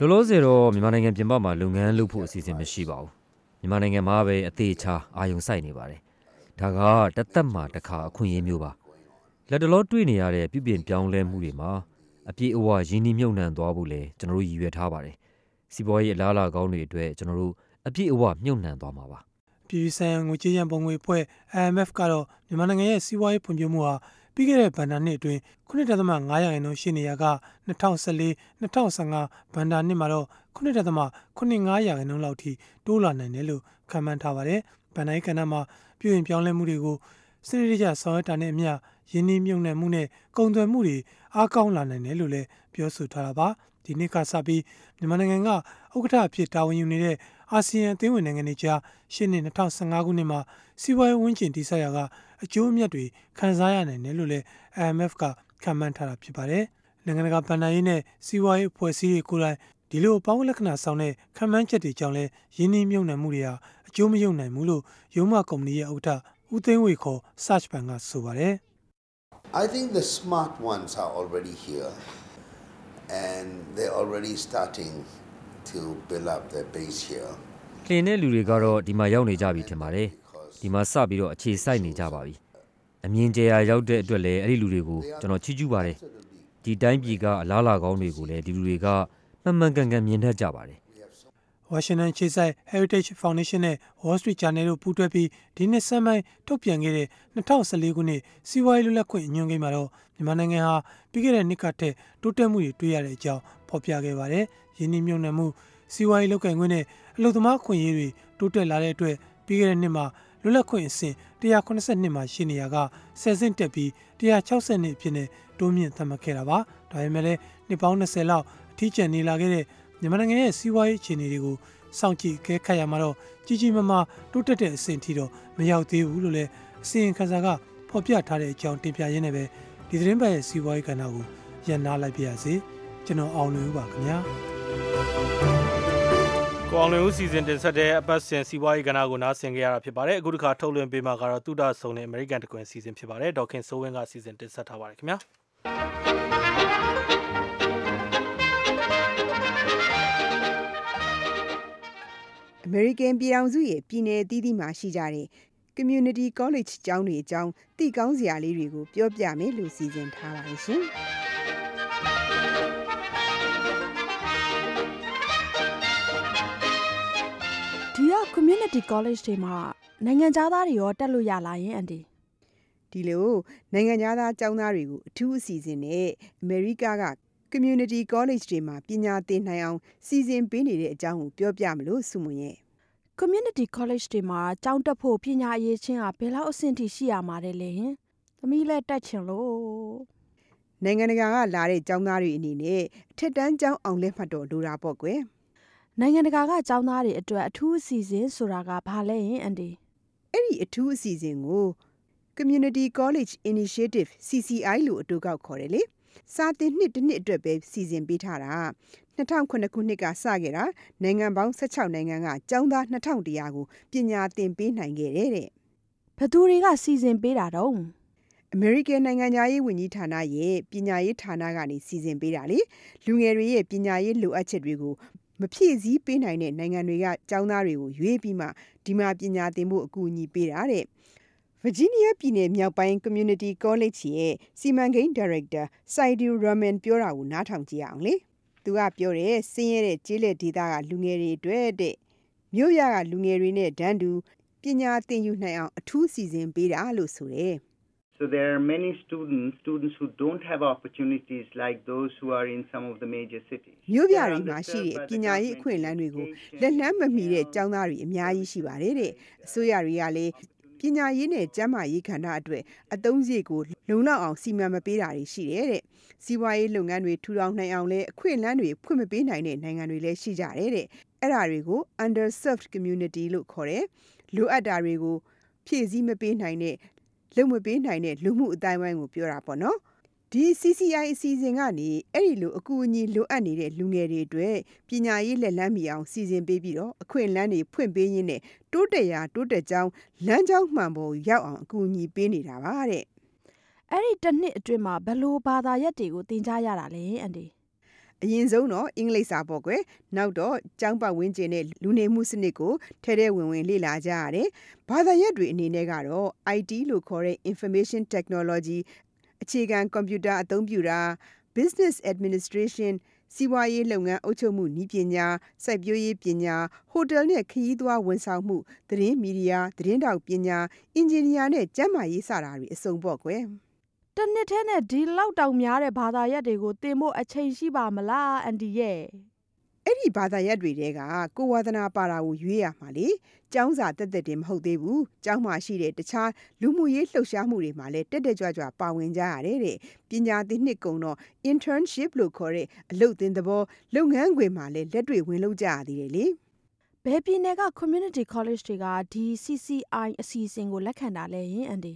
လောလောဆယ်တော့မြန်မာနိုင်ငံပြင်ပမှာလုပ်ငန်းလုပ်ဖို့အစီအစဉ်မရှိပါဘူးမြန်မာနိုင်ငံမှာပဲအသေးချာအာယုံစိုက်နေပါတယ် ဒါကတသက်မှာတစ်ခါအခွင့်အရေးမျိုးပါလက်တလောတွေ့နေရတဲ့ပြုပြင်ပြောင်းလဲမှုတွေမှာအပြည့်အဝရင်းနှီးမြှုပ်နှံသွားဖို့လဲကျွန်တော်တို့ရည်ရွယ်ထားပါတယ်စီးပွားရေးအလားအလာကောင်းတွေအတွက်ကျွန်တော်တို့အပြည့်အဝမြှုပ်နှံသွားမှာပါပြည်ပဆိုင်ရာငွေကြေးရန်ပုံငွေအဖွဲ့ IMF ကတော့မြန်မာနိုင်ငံရဲ့စီးပွားရေးဖွံ့ဖြိုးမှုဟာပြီးခဲ့တဲ့ဘဏ္ဍာနှစ်အတွင်း9.5ရာခိုင်နှုန်းရှိနေရက2014-2015ဘဏ္ဍာနှစ်မှာတော့9.85ရာခိုင်နှုန်းလောက်ထိတိုးလာနိုင်တယ်လို့ခန့်မှန်းထားပါတယ်။ဘဏ္ဍာရေးကဏ္ဍမှာ ပြည်ရင်ပြောင်းလဲမှုတွေကိုစနစ်တကျဆောင်ရွက်တာနဲ့အမျှယင်းနှိမ့်မြုံနယ်မှုနဲ့ကုန်သွယ်မှုတွေအားကောင်းလာနိုင်တယ်လို့လည်းပြောဆိုထားတာပါ။ဒီနှစ်ကစပြီးမြန်မာနိုင်ငံကဥက္ကဋ္ဌအဖြစ်တာဝန်ယူနေတဲ့အာဆီယံအသင်းဝင်နိုင်ငံတွေကြားရှင်းနေ2015ခုနှစ်မှာစီးပွားရေးဝန်းကျင်တိဆောက်ရာကအကျိုးအမြတ်တွေခံစားရနိုင်တယ်လို့လည်း IMF ကခန့်မှန်းထားတာဖြစ်ပါတယ်။နိုင်ငံတကာဗဏ္ဍာရေးနဲ့စီးပွားရေးအဖွဲ့အစည်းတွေကိုယ်တိုင်ဒီလိုပေါင်းလက္ခဏာဆောင်တဲ့ခံမှန်းချက်တွေကြောင့်လဲယင်းနှိမ့်မြုံနယ်မှုတွေဟာ အကျိုးမယုံနိုင်ဘူးလို့ရုံးမကုမ္ပဏီရဲ့ဥက္ကဋ္ဌဦးသိန်းဝေခေါ် search ဘန်ကဆိုပါတယ် I think the smart ones are already here and they're already starting to build up their base here. လင်းတဲ့လူတွေကတော့ဒီမှာရောက်နေကြပြီထင်ပါတယ်ဒီမှာစပြီးတော့အခြေစိုက်နေကြပါပြီအမြင်ကျရာရောက်တဲ့အတွက်လည်းအဲ့ဒီလူတွေကိုကျွန်တော်ချီးကျူးပါတယ်ဒီတိုင်းပြည်ကအလားလာကောင်းတွေကိုလည်းဒီလူတွေကမှန်မှန်ကန်ကန်မြင်တတ်ကြပါတယ် ဝါရှင်တန်ခြေဆိုင် Heritage Foundation နဲ့ Wall Street Journal တို့ပူးတွဲပြီးဒီနှစ်ဆန်းပိုင်းထုတ်ပြန်ခဲ့တဲ့2014ခုနှစ်စီးပွားရေးလွတ်လပ်ခွင့်အညွှန်းကိန်းမှာတော့မြန်မာနိုင်ငံဟာပြီးခဲ့တဲ့နှစ်ကထက်တိုးတက်မှုတွေတွေ့ရတဲ့အကြောင်းဖော်ပြခဲ့ပါတယ်။ယင်းနှမြုံနယ်မှုစီးပွားရေးလုပ်ကိုင်ခွင့်နဲ့အလုပ်သမားခွင့်ရေးတွေတိုးတက်လာတဲ့အတွက်ပြီးခဲ့တဲ့နှစ်မှာလွတ်လပ်ခွင့်အဆင့်182မှာရှိနေရကဆယ်ဆင့်တက်ပြီး160နှစ်အဖြစ်နဲ့တိုးမြင့်သတ်မှတ်ခဲ့တာပါ။ဒါပေမဲ့လည်းနှစ်ပေါင်း20လောက်အထီးကျန်နေလာခဲ့တဲ့ မြန်မာနိုင်ငံရဲ့စီးပွားရေးအခြေအနေတွေကိုစောင့်ကြည့်ခဲခတ်ရမှာတော့ကြီးကြီးမားမားတိုးတက်တဲ့အဆင့်ထိတော့မရောက်သေးဘူးလို့လည်းအစီရင်ခံစာကဖော်ပြထားတဲ့အကြောင်းတင်ပြရင်းနဲ့ပဲဒီသတင်းပတ်ရဲ့စီးပွားရေးကဏ္ဍကိုရန်နာလိုက်ပြရစေကျွန်တော်အောင်လွင်ဦးပါခင်ဗျာကိုအောင်လွင်ဦးစီစဉ်တင်ဆက်တဲ့အပတ်စဉ်စီးပွားရေးကဏ္ဍကိုနားဆင်ကြရတာဖြစ်ပါတယ်အခုတစ်ခါထုတ်လွှင့်ပေးမှာကတော့တုဒ္ဒဆုံနဲ့ American တကွင်စီစဉ်ဖြစ်ပါတယ်ဒေါက်ခင်စိုးဝင်းကစီစဉ်တင်ဆက်ထားပါတယ်ခင်ဗျာ အမေရိကန်ပြည်ထောင်စုရဲ့ပြည်내အသီးသီးမှာရှိကြတဲ့ Community College ကျောင်းတွေအကြောင်းသိကောင်းစရာလေးတွေကိုပြောပြမယ်လို့စီစဉ်ထားပါတယ်ရှင်။ဒီက community college တွေမှာနိုင်ငံသားတွေရောတက်လို့ရလာရင်အန်ဒီဒီလိုနိုင်ငံသားကျောင်းသားတွေကိုအထူးအစီအစဉ်နဲ့အမေရိကက Community College တွေမှာပညာသင်နိုင်အောင်စီစဉ်ပေးနေတဲ့အကြောင်းကိုပြောပြမလို့စုမွန်ရဲ့ community college တွေမှာကျောင်းတက်ဖို့ပညာအရေးချင်းကဘယ်လောက်အဆင့်ထိရှိရမှာလဲလဲဟင်သမီးလည်းတက်ချင်လို့နိုင်ငံတကာကလာတဲ့ကျောင်းသားတွေအနေနဲ့အထက်တန်းကျောင်းအောင်လက်မှတ်တော်လိုတာပေါ့ကွယ်နိုင်ငံတကာကကျောင်းသားတွေအတွက်အထူးအစီအစဉ်ဆိုတာကဘာလဲဟင်အန်ဒီအဲ့ဒီအထူးအစီအစဉ်ကို Community College Initiative CCI လို့အတူကောက်ခေါ်တယ်လေ စာသင်နှစ်တစ်နှစ်အတွက်ပဲစီစဉ်ပေးထားတာ2009ခုနှစ်ကစခဲ့တာနိုင်ငံပေါင်း16နိုင်ငံကကျောင်းသား2100ကိုပညာသင်ပေးနိုင်ခဲ့တဲ့တဲ့ဘသူတွေကစီစဉ်ပေးတာတော့အမေရိကန်နိုင်ငံသားရေးဝန်ကြီးဌာနရဲ့ပညာရေးဌာနကနေစီစဉ်ပေးတာလေလူငယ်တွေရဲ့ပညာရေးလိုအပ်ချက်တွေကိုမဖြည့်ဆည်းပေးနိုင်တဲ့နိုင်ငံတွေကကျောင်းသားတွေကိုရွေးပြီးမှဒီမှာပညာသင်ဖို့အကူအညီပေးတာတဲ့ Virginia ပြည်နယ်မြောက်ပိုင်း Community College ရဲ့ စီမံကိန်းဒါရိုက်တာစိုက်ဒီရမန်ပြောတာကို နားထောင်ကြည့်အောင်လေ သူကပြောတယ်စင်းရဲတဲ့ကျေးလက်ဒေသက လူငယ်တွေအတွက်တဲ့မြို့ရကလူငယ်တွေနဲ့ဒန်းတူပညာသင်ယူနိုင်အောင် အထူးစီစဉ်ပေးတာလို့ဆိုတယ် So there are many students, students who don't have opportunities like those who are in some of the major cities. မြို့ပြတွေမှာရှိတဲ့ပညာရေးအခွင့်အလမ်းတွေကိုလက်လှမ်းမမီတဲ့ကျောင်းသားတွေအများကြီးရှိပါတယ်တဲ့အစိုးရတွေကလည်း ပညာရေးနဲ့ကျန်းမာရေးခန္ဓာအတွက်အသုံးစရိတ်ကိုလုံလောက်အောင်စီမံမပေးတာတွေရှိတယ်တဲ့စီးပွားရေးလုပ်ငန်းတွေထူထောင်နိုင်အောင်လဲအခွင့်အလမ်းတွေဖွင့်မပေးနိုင်တဲ့နိုင်ငံတွေလည်းရှိကြတယ်တဲ့အဲ့ဒါတွေကို underserved community လို့ခေါ်တယ်လိုအပ်တာတွေကိုဖြည့်ဆည်းမပေးနိုင်တဲ့လုံမပေးနိုင်တဲ့လူမှုအတိုင်းဝိုင်းကိုပြောတာပေါ့နော် ဒီ CCI အစီအစဉ်ကနေအဲ့ဒီလိုအကူအညီလိုအပ်နေတဲ့လူငယ်တွေအတွက်ပညာရေးလက်လန်းမီအောင်စီစဉ်ပေးပြီးတော့အခွင့်အလမ်းတွေဖွင့်ပေးရင်းနဲ့တိုးတက်ရာတိုးတက်ကြောင်းလမ်းကြောင်းမှန်ပေါ်ရောက်အောင်အကူအညီပေးနေတာပါတဲ့အဲ့ဒီတစ်နှစ်အတွင်းမှာဘယ်လို့ဘာသာရပ်တွေကိုသင်ကြားရတာလဲအန်ဒီအရင်ဆုံးတော့အင်္ဂလိပ်စာပေါ့ကွယ်နောက်တော့ကျောင်းပတ်ဝန်းကျင်နဲ့လူနေမှုစနစ်ကိုထဲထဲဝင်ဝင်လေ့လာကြရတယ်ဘာသာရပ်တွေအနေနဲ့ကတော့ IT လို့ခေါ်တဲ့ information technology အခြေခံကွန်ပျူတာအသုံးပြုတာ business administration စီးပွားရေးလုပ်ငန်းအုပ်ချုပ်မှုနည်းပညာစိုက်ပျိုးရေးပညာဟိုတယ်နဲ့ခရီးသွားဝန်ဆောင်မှုသတင်းမီဒီယာသတင်းတောက်ပညာအင်ဂျင်နီယာနဲ့ကျန်းမာရေးစတာတွေအစုံပေါ့ကွယ်တစ်နှစ်ထဲနဲ့ဒီလောက်တောင်များတဲ့ဘာသာရပ်တွေကိုသင်ဖို့အချိန်ရှိပါမလားအန်ဒီရဲ့ အဲ့ဒီဘာသာရပ်တွေတဲကကိုဝါသနာပါတာကိုရွေးရမှာလေကျောင်းစာတက်တက်တင်မဟုတ်သေးဘူးကျောင်းမှာရှိတဲ့တခြားလူမှုရေးလှုပ်ရှားမှုတွေမှာလည်းတက်တက်ကြွကြွပါဝင်ကြရတယ်တဲ့ပညာသင်နှစ်ကုံတော့ internship လို့ခေါ်တဲ့အလုပ်သင်သဘောလုပ်ငန်းခွင်မှာလည်းလက်တွေ့ဝင်လုပ်ကြရသေးတယ်လေဘယ်ပြည်နယ်က community college တွေကဒီ CCI အစီအစဉ်ကိုလက်ခံတာလဲဟင်အန်ဒီ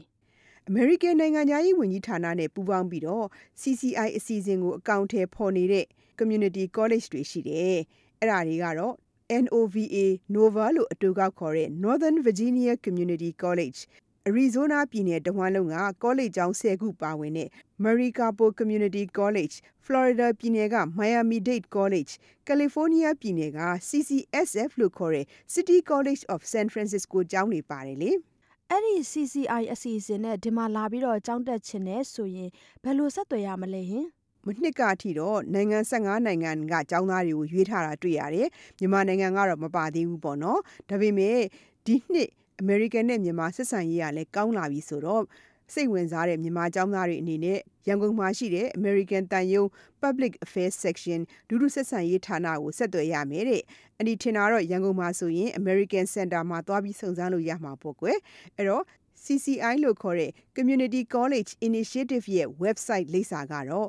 အမေရိကန်နိုင်ငံသားရေးဝန်ကြီးဌာနနဲ့ပူးပေါင်းပြီးတော့ CCI အစီအစဉ်ကိုအကောင့်ထဲပေါ်နေတဲ့ community college တွေရှိတယ်အဲ့ဒါတွေကတော့ NOVA Nova လို့အတူကောက်ခေါ်တဲ့ Northern Virginia Community College အရီဇိုနာပြည်နယ်တဝန်းလုံးကကောလိပ်ကျောင်း10ခုပါဝင်တဲ့ Maricopa Community College, Florida ပြည်နယ်က Miami-Dade College, California ပြည်နယ်က CCSF လို့ခေါ်တဲ့ City College of San Francisco ကျောင်းတွေပါတယ်လေ။အဲ့ဒီ CCI အစီအစဉ်နဲ့ဒီမှာလာပြီးတော့ကျောင်းတက်ချင်တယ်ဆိုရင်ဘယ်လိုဆက်သွယ်ရမလဲဟင် မနှစ်ကအထိတော့နိုင်ငံ15နိုင်ငံကကျောင်းသားတွေကိုရွေးထားတာတွေ့ရတယ်။မြန်မာနိုင်ငံကတော့မပါသေးဘူးပေါ့နော်။ဒါပေမဲ့ဒီနှစ်အမေရိကန်နဲ့မြန်မာဆက်ဆံရေးကလည်းကောင်းလာပြီဆိုတော့စိတ်ဝင်စားတဲ့မြန်မာကျောင်းသားတွေအနေနဲ့ရန်ကုန်မှာရှိတဲ့ American တန်ယုံ Public Affairs Section ဒုဒုဆက်ဆံရေးဌာနကိုဆက်သွယ်ရမယ်တဲ့။အဲ့ဒီထင်တာတော့ရန်ကုန်မှာဆိုရင် American Center မှာသွားပြီးစုံစမ်းလို့ရမှာပေါ့ကွယ်။အဲ့တော့ CCI လို့ခေါ်တဲ့ Community College Initiative ရဲ့ website လိပ်စာကတော့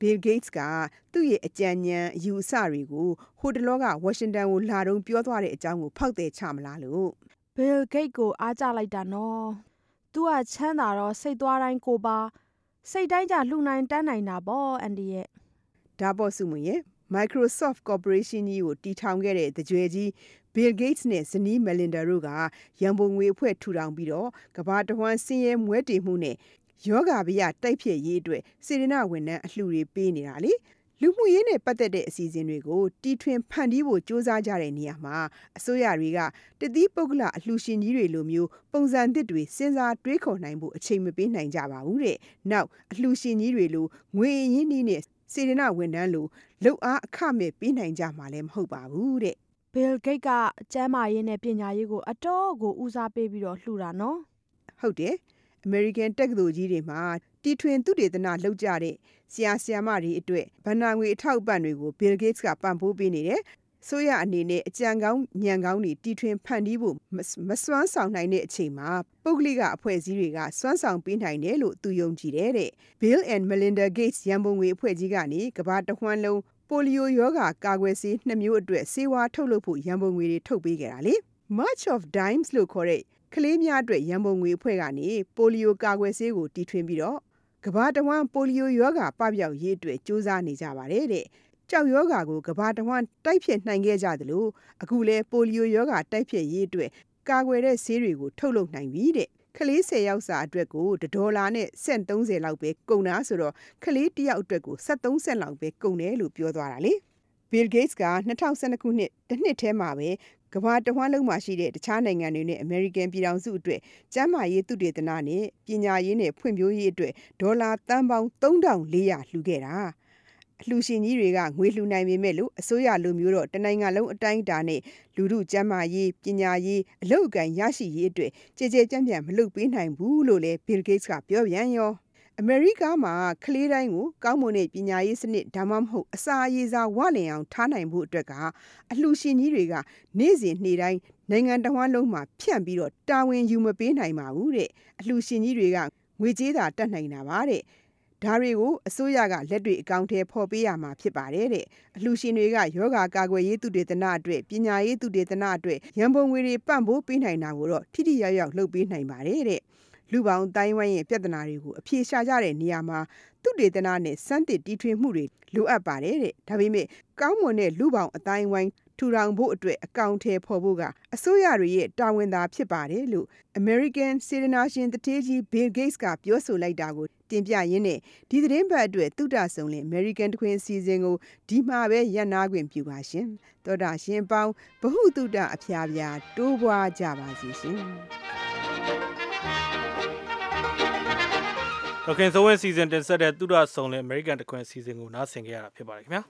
Bill Gates ကသူ့ရဲ့အကြံဉာဏ်အယူအဆတွေကိုဟိုတလောကဝါရှင်တန်ကိုလာတုန်းပြောသွားတဲ့အကြောင်းကိုဖောက်တယ်ချမလားလို့ Bill Gates ကိုအားကြလိုက်တာနော်။ तू ကချမ်းသာတော့စိတ်သွားတိုင်းကိုပါစိတ်တိုင်းကြလှူနိုင်တန်းနိုင်တာပေါ့အန်ဒီရဲ့ဒါပေါ့စုမရဲ့ Microsoft Corporation ကြီးကိုတီထောင်ခဲ့တဲ့တကြွယ်ကြီး Bill Gates နဲ့ဇနီး Melinda တို့ကရန်ပုံငွေအဖွဲ့ထူထောင်ပြီးတော့ကမ္ဘာတဝန်းဆင်းရဲမွဲတေမှုနဲ့ ယောဂဗျတိုက်ဖျက်ရေးအတွက်စေတနာဝန်ထမ်းအလှူတွေပေးနေတာလေလူမှုရေးနဲ့ပတ်သက်တဲ့အစီအစဉ်တွေကိုတီထွင်ဖန်တီးဖို့စ조사ကြတဲ့နေရာမှာအစိုးရတွေကတတိပုဂ္ဂလအလှူရှင်ကြီးတွေလိုမျိုးပုံစံသစ်တွေစဉ်းစားတွေးခေါ်နိုင်ဖို့အချိန်မပေးနိုင်ကြပါဘူးတဲ့။နောက်အလှူရှင်ကြီးတွေလိုငွေရင်းနှီးနဲ့စေတနာဝန်ထမ်းလိုလှုပ်အားအခမဲ့ပေးနိုင်ကြမှာလည်းမဟုတ်ပါဘူးတဲ့။ Bill Gates ကကျမ်းမာရေးနဲ့ပညာရေးကိုအတော့ကိုဦးစားပေးပြီးတော့လှူတာနော်။ဟုတ်တယ်။ American တက္ကသိုလ်ကြီးတွေမှာ တီထွင်သူတေသနလုပ်ကြတဲ့ ဆရာဆရာမတွေအတွက်ဗဏ္ဍာငွေအထောက်အပံ့တွေကို Bill Gates က ပံ့ပိုးပေးနေတယ်။ဆိုရအနေနဲ့ အကြံကောင်းညံကောင်းတွေ တီထွင်ဖန်တီးဖို့ မစွမ်းဆောင်နိုင်တဲ့အချိန်မှာ ပုဂ္ဂလိကအဖွဲ့အစည်းတွေက စွမ်းဆောင်ပေးနိုင်တယ်လို့ သူယုံကြည်တယ်တဲ့ Bill and Melinda Gates ရန်ပုံငွေအဖွဲ့ကြီးကနေ ကမ္ဘာတဝန်းလုံး ပိုလီယိုယောဂါ ကာကွယ်ဆေးနှစ်မျိုးအတွက် ဆေးဝါးထုတ်လုပ်ဖို့ ရန်ပုံငွေတွေ ထုတ်ပေးခဲ့တာလေ March of Dimes လို့ခေါ်တဲ့ ကလေးများအတွက်ရန်ပုံငွေအဖွဲ့ကနေပိုလီယိုကာကွယ်ဆေးကိုတီထွင်ပြီးတော့ကမ္ဘာတဝန်းပိုလီယိုယောဂါပပျောက်ရေးအတွက်ကြိုးစားနေကြပါတယ်တဲ့ကြောက်ယောဂါကိုကမ္ဘာတဝန်းတိုက်ဖျက်နိုင်ခဲ့ကြသလိုအခုလဲပိုလီယိုယောဂါတိုက်ဖျက်ရေးအတွက်ကာကွယ်တဲ့ဆေးတွေကိုထုတ်လုပ်နိုင်ပြီတဲ့ကလေး10ယောက်စာအတွက်ကိုဒေါ်လာနဲ့စက်30လောက်ပဲကုန်တာဆိုတော့ကလေးတစ်ယောက်အတွက်ကို73စက်လောက်ပဲကုန်တယ်လို့ပြောသွားတာလေ Bill Gates က2012ခုနှစ်တစ်နှစ်ထဲမှာပဲ ကမ္ဘာတဝန်းလုံးမှာရှိတဲ့တခြားနိုင်ငံတွေနဲ့အမေရိကန်ပြည်ထောင်စုအတွက်ကျန်းမာရေးသုတေသနနဲ့ပညာရေးနဲ့ဖွံ့ဖြိုးရေးအတွက်ဒေါ်လာသန်းပေါင်း3400လှူခဲ့တာအလှူရှင်ကြီးတွေကငွေလှူနိုင်ပေမဲ့လို့အစိုးရလူမျိုးတော့တနိုင်ငံလုံးအတိုင်းအတာနဲ့လူမှုကျန်းမာရေးပညာရေးအလုပ်အကံရရှိရေးအတွက်ကြည်ကြဲကြံ့ကြံ့မလုပ်ပေးနိုင်ဘူးလို့လည်း Bill Gates ကပြောပြန်ရော အမေရိကမှာကလေးတိုင်းကိုကောင်းမွန်တဲ့ပညာရေးစနစ်ဒါမှမဟုတ်အစာအရေးစားဝလင်အောင်ထားနိုင်ဖို့အတွက်ကအလှူရှင်ကြီးတွေကနေ့စဉ်နေ့တိုင်းနိုင်ငံတော်ဝန်လုံးမှာဖြန့်ပြီးတော့တာဝန်ယူမပေးနိုင်ပါဘူးတဲ့အလှူရှင်ကြီးတွေကငွေကြေးသာတတ်နိုင်တာပါတဲ့ဒါတွေကိုအစိုးရကလက်တွေအကောင့်ထဲပေါ်ပေးရမှာဖြစ်ပါတယ်တဲ့အလှူရှင်တွေကယောဂါကာကွယ်ရေးသူတေသနအတွက်ပညာရေးသူတေသနအတွက်ရန်ပုံငွေတွေပံ့ပိုးပေးနိုင်တာကိုတော့ထိထိရောက်ရောက်လုပ်ပေးနိုင်ပါတယ်တဲ့ လူပေါင်းတိုင်းဝိုင်းရဲ့ပြဿနာတွေကိုအဖြေရှာကြတဲ့နေရာမှာသူတေသနာနဲ့စမ်းသစ်တီထွင်မှုတွေလိုအပ်ပါတယ်တဲ့ဒါပေမဲ့ကောင်းမွန်တဲ့လူပေါင်းအတိုင်းဝိုင်းထူထောင်ဖို့အတွက်အကောင့်ထဲပေါ်ဖို့ကအစိုးရတွေရဲ့တာဝန်သာဖြစ်ပါတယ်လို့ American စေတနာရှင်တထေးကြီး Bill Gates ကပြောဆိုလိုက်တာကိုတင်ပြရင်းနဲ့ဒီသတင်းပတ်အတွက်တုဒဆုံလင် American တခွင်စီစဉ်ကိုဒီမှာပဲရပ်နာခွင့်ပြုပါရှင်သောတာရှင်ပေါင်းဘဟုတုတအဖျားပြားတိုးပွားကြပါစီရှင် ဒေါခင်စိုးဝင်းစီစဉ်တင်ဆက်တဲ့သုဒဆုံလင် American တခွင်စီစဉ်ကိုနားဆင်ကြရတာဖြစ်ပါတယ်ခင်ဗျာ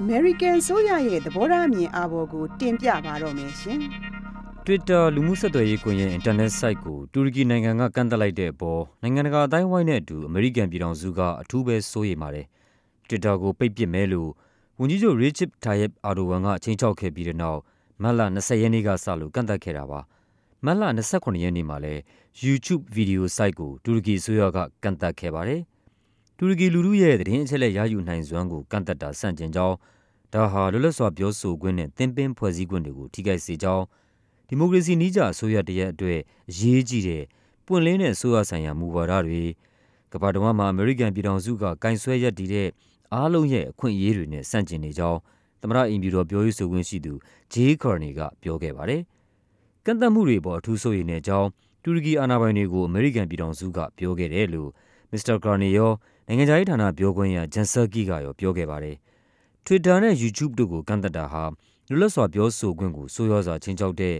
အမေရိကန်ဆိုရရဲ့သဘောထားအမြင်အာဘော်ကိုတင်ပြပါတော့မယ်ရှင်။ Twitter လူမှုဆက်သွယ်ရေးကွန်ရက်အင်တာနက်ဆိုက်ကိုတူရကီနိုင်ငံကကန့်သတ်လိုက်တဲ့အပေါ်နိုင်ငံတကာအတိုင်းဝိုင်းနဲ့အတူအမေရိကန်ပြည်ထောင်စုကအထူးပဲစိုးရိမ်ပါတယ်။ Twitter ကိုပိတ်ပစ်မယ်လို့ဝန်ကြီးချုပ် Recep Tayyip Erdogan ကချိန်ချောက်ခဲ့ပြီးတဲ့နောက် မတ်လ20ရက်နေ့ကစလို့ကန့်သတ်ခဲ့တာပါ။မတ်လ29ရက်နေ့မှာလည်း YouTube ဗီဒီယိုဆိုက်ကိုတူရကီအစိုးရကကန့်သတ်ခဲ့ပါတယ်။တူရကီလူထုရဲ့သတင်းအချက်အလက်ရယူနိုင်စွမ်းကိုကန့်သတ်တာဆန့်ကျင်ကြောင်းဒါဟာလွတ်လပ်စွာပြောဆိုခွင့်နဲ့သင်းပင်းဖွဲ့စည်းခွင့်တွေကိုထိခိုက်စေကြောင်းဒီမိုကရေစီနည်းကျအစိုးရတရက်အတွက်အရေးကြီးတဲ့ပွင့်လင်းတဲ့ဆိုရဆိုင်ရာမူဝါဒတွေကမ္ဘာတော်မှာအမေရိကန်ပြည်ထောင်စုကကင်ဆယ်ရက်တည်တဲ့အားလုံးရဲ့အခွင့်အရေးတွေနဲ့ဆန့်ကျင်နေကြောင်း သမ္မတအင်ပြည်တော်ပြောရေးဆိုခွင့်ရှိသူဂျေးကာနီကပြောခဲ့ပါတယ်။ကန့်သတ်မှုတွေပေါ်အထူးဆိုရင်တဲ့အကြောင်းတူရကီအာဏာပိုင်တွေကိုအမေရိကန်ပြည်ထောင်စုကပြောခဲ့တယ်လို့မစ္စတာကာနီရောနိုင်ငံခြားရေးဌာနပြောခွင့်ရဂျန်ဆာကီကရောပြောခဲ့ပါတယ်။ Twitter နဲ့ YouTube တို့ကိုကန့်သတ်တာဟာလွတ်လပ်စွာပြောဆိုခွင့်ကိုဆိုးရွားစွာခြိမ်းခြောက်တဲ့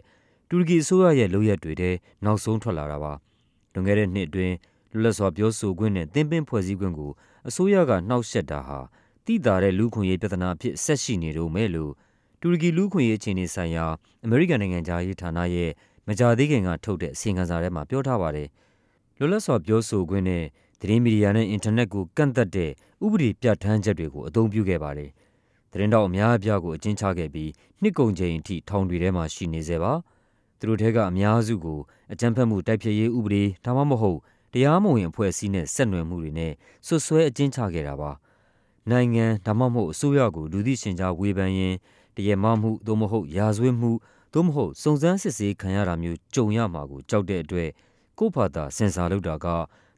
တူရကီအစိုးရရဲ့လုပ်ရပ်တွေထဲနောက်ဆုံးထွက်လာတာပါ။လွန်ခဲ့တဲ့နှစ်အတွင်းလွတ်လပ်စွာပြောဆိုခွင့်နဲ့သင်းပင်းဖွဲ့စည်းခွင့်ကိုအစိုးရကနှောင့်ယှက်တာဟာ သိသာတဲ့လူ့အခွင့်အရေးပြဿနာအဖြစ် ဆက်ရှိနေတုန်းပဲလို့ တူရကီ လူ့အခွင့်အရေး အခြေအနေဆိုင်ရာ အမေရိကန်နိုင်ငံခြားရေးဌာနရဲ့ မကြာသေးခင်ကထုတ်တဲ့ အစီရင်ခံစာထဲမှာ ပြောထားပါတယ်။လွတ်လပ်စွာပြောဆိုခွင့်နဲ့ သတင်းမီဒီယာနဲ့ အင်တာနက်ကို ကန့်သတ်တဲ့ ဥပဒေပြဋ္ဌာန်းချက်တွေကို အသုံးပြုခဲ့ပါတယ်။သတင်းထောက်အများအပြားကို အကျဉ်းချခဲ့ပြီး နှစ်ကုန်ချိန်အထိ ထောင်တွေထဲမှာ ရှိနေဆဲပါ။သူတို့ထဲက အများစုကို အကြမ်းဖက်မှုတိုက်ဖျက်ရေးဥပဒေ ဒါမှမဟုတ် တရားမဝင်အဖွဲ့အစည်းနဲ့ ဆက်နွယ်မှုတွေနဲ့ စွပ်စွဲ အကျဉ်းချခဲ့တာပါ။ နိုင်ငံဒါမှမဟုတ်အစိုးရကိုလူသိရှင်ကြားဝေဖန်ရင်တရားမမှုသို့မဟုတ်ရာဇဝတ်မှုသို့မဟုတ်စုံစမ်းစစ်ဆေးခံရတာမျိုးကြုံရမှာကိုကြောက်တဲ့အတွက်ကိုယ့်ဘာသာစင်ဆာလုပ်တာက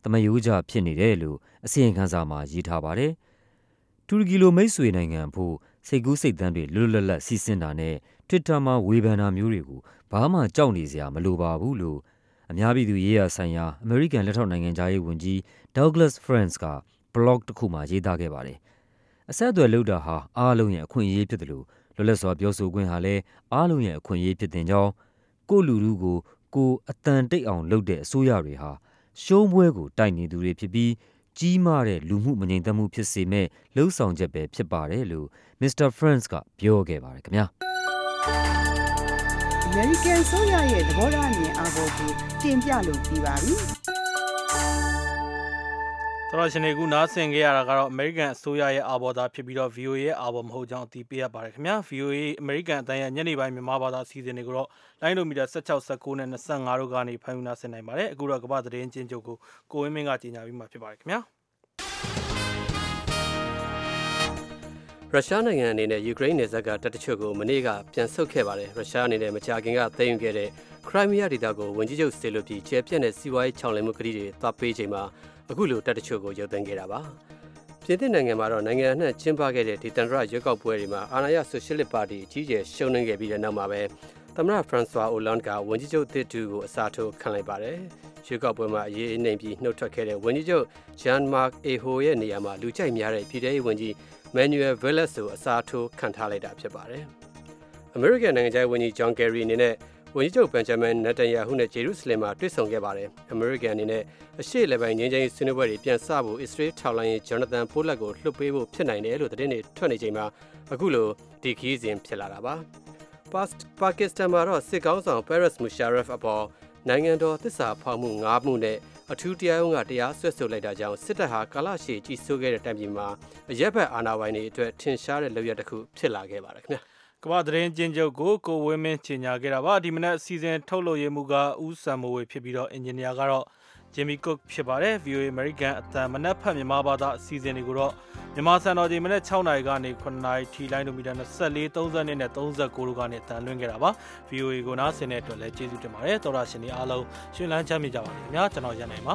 သမယိုးကျဖြစ်နေတယ်လို့အစီရင်ခံစာမှာရေးထားပါတယ်။တူရကီလိုမိတ်ဆွေနိုင်ငံအဖို့စိတ်ကူးစိတ်သန်းတွေလွတ်လွတ်လပ်လပ်စီးဆင်းတာနဲ့ Twitter မှာဝေဖန်တာမျိုးတွေကိုဘာမှကြောက်နေစရာမလိုပါဘူးလို့အများပြည်သူရေးရာဆိုင်ရာအမေရိကန်လက်ထောက်နိုင်ငံခြားရေးဝန်ကြီး Douglas Franz ကဘလော့တစ်ခုမှာရေးသားခဲ့ပါတယ်။ အဆက်အသွယ်လုပ်တာဟာအားလုံးရဲ့အခွင့်အရေးဖြစ်တယ်လို့လွတ်လပ်စွာပြောဆိုခွင့်ဟာလည်းအားလုံးရဲ့အခွင့်အရေးဖြစ်တဲ့ကြောင်းကိုလူလူကိုကိုအတန်တိတ်အောင်လုပ်တဲ့အစိုးရတွေဟာရှုံးပွဲကိုတိုက်နေသူတွေဖြစ်ပြီးကြီးမားတဲ့လူမှုမငြိမ်သက်မှုဖြစ်စေမဲ့လှုံ့ဆော်ချက်ပဲဖြစ်ပါတယ်လို့မစ္စတာဖရန့်စ်ကပြောခဲ့ပါတယ်ခင်ဗျာ American ဆိုရရဲ့သဘောထားအမြင်အာဘော်ကိုတင်ပြလို့ပြီးပါပြီ တော်ရှင်တွေကနားဆင်ခဲ့ရတာကတော့ American အစိုးရရဲ့အာဘော်သားဖြစ်ပြီးတော့ VOA ရဲ့အာဘော်မဟုတ်ကြောင်းအသိပေးရပါတယ်ခင်ဗျာ VOA American အတန်းရဲ့ညနေပိုင်းမြန်မာဘာသာအစီအစဉ်တွေကိုတော့လိုင်းဒိုမီတာ16 19နဲ့25တို့ကနေဖန်ယူနာဆင်နိုင်ပါတယ်အခုတော့ကမ္ဘာသတင်းချင်းချုပ်ကိုကိုဝင်းမင်းကကြီးညာပြီးမှဖြစ်ပါတယ်ခင်ဗျာရုရှားနိုင်ငံအနေနဲ့ယူကရိန်းနယ်စပ်ကတပ်တချို့ကိုမနေ့ကပြန်ဆုတ်ခဲ့ပါတယ်ရုရှားအနေနဲ့မကြာခင်ကသိမ်းယူခဲ့တဲ့ခရိုင်းမီးယားဒေသကိုဝန်ကြီးချုပ်စေလိုပြီးကျဲပြန့်တဲ့စီးပွားရေးချောင်လည်မှုကတိတွေသွားပေးချိန်မှာ အခုလိုတပ်တချို့ကိုရုပ်သိမ်းခဲ့တာပါပြင်သစ်နိုင်ငံမှာတော့နိုင်ငံအနှံ့ကျင်းပခဲ့တဲ့ဒီတန်ဒရရွေးကောက်ပွဲတွေမှာအာဏာရဆိုရှယ်လစ်ပါတီအကြီးအကျယ်ရှုံးနိမ့်ခဲ့ပြီးတဲ့နောက်မှာပဲသမ္မတဖရန်ဆွာအိုလန်ကဝန်ကြီးချုပ်တစ်တူကိုအစားထိုးခံလိုက်ပါတယ်ရွေးကောက်ပွဲမှာအရေးအနှိမ်ပြီးနှုတ်ထွက်ခဲ့တဲ့ဝန်ကြီးချုပ်ဂျန်မာ့အေဟိုရဲ့နေရာမှာလူကြိုက်များတဲ့ပြည်ထောင်ရေးဝန်ကြီးမန်နျူယ်ဗဲလက်စ်ကိုအစားထိုးခံထားလိုက်တာဖြစ်ပါတယ်အမေရိကန်နိုင်ငံခြားရေးဝန်ကြီးဂျွန်ကယ်ရီအနေနဲ့ ဝန်ကြီးချုပ်ဘန်ဂျမန်နက်တန်ယာဟုနဲ့ဂျေရုဆလင်မှာတွေ့ဆုံခဲ့ပါတယ်။အမေရိကန်အနေနဲ့အရှေ့လက်ပိုင်းငြိမ်းချမ်းရေးဆွေးနွေးပွဲတွေပြန်စဖို့အစ္စရေးထောက်လိုင်းရေးဂျော်နသန်ပိုးလက်ကိုလွှတ်ပေးဖို့ဖြစ်နိုင်တယ်လို့သတင်းတွေထွက်နေချိန်မှာအခုလိုဒီခီးစဉ်ဖြစ်လာတာပါ။ပါကစ္စတန်မှာတော့စစ်ကောင်းဆောင်ပဲရစ်မူရှာရဖ်အပေါ်နိုင်ငံတော်သစ္စာဖောက်မှု၅မှုနဲ့အထူးတရားရုံးကတရားစွဲဆိုလိုက်တာကြောင့်စစ်တပ်ဟာကာလရှည်ကြီးစိုးခဲ့တဲ့တိုင်ပြည်မှာအရက်ဘက်အာဏာပိုင်တွေအတွက်ထင်ရှားတဲ့လုပ်ရတစ်ခုဖြစ်လာခဲ့ပါတယ်ခင်ဗျာ ကမ္ဘာသတင်းကျင်းချုပ်ကိုကိုဝင်းမင်းချင်ညာခဲ့တာပါဒီမနက်စီစဉ်ထုတ်လို့ရမှုကဦးစံမိုးဝေဖြစ်ပြီးတော့အင်ဂျင်နီယာကတော့ Jimmy Cook ဖြစ်ပါတယ် VOA American အတန်မနက်ဖက်မြန်မာဘာသာအစီအစဉ်တွေကိုတော့မြန်မာစံတော်ချိန်မနက်6နာရီကနေ9နာရီထိလိုင်းဒိုမီတာ24 30နဲ့39တို့ကနေအတန်လွှင့်ခဲ့တာပါ VOA ကိုနားဆင်တဲ့အတွက်လည်းကျေးဇူးတင်ပါတယ်တော်ရရှင်တွေအားလုံးရှင်လန်းချမ်းမြေကြပါလိမ့်ခင်ဗျာကျွန်တော်ရန်နိုင်ပါ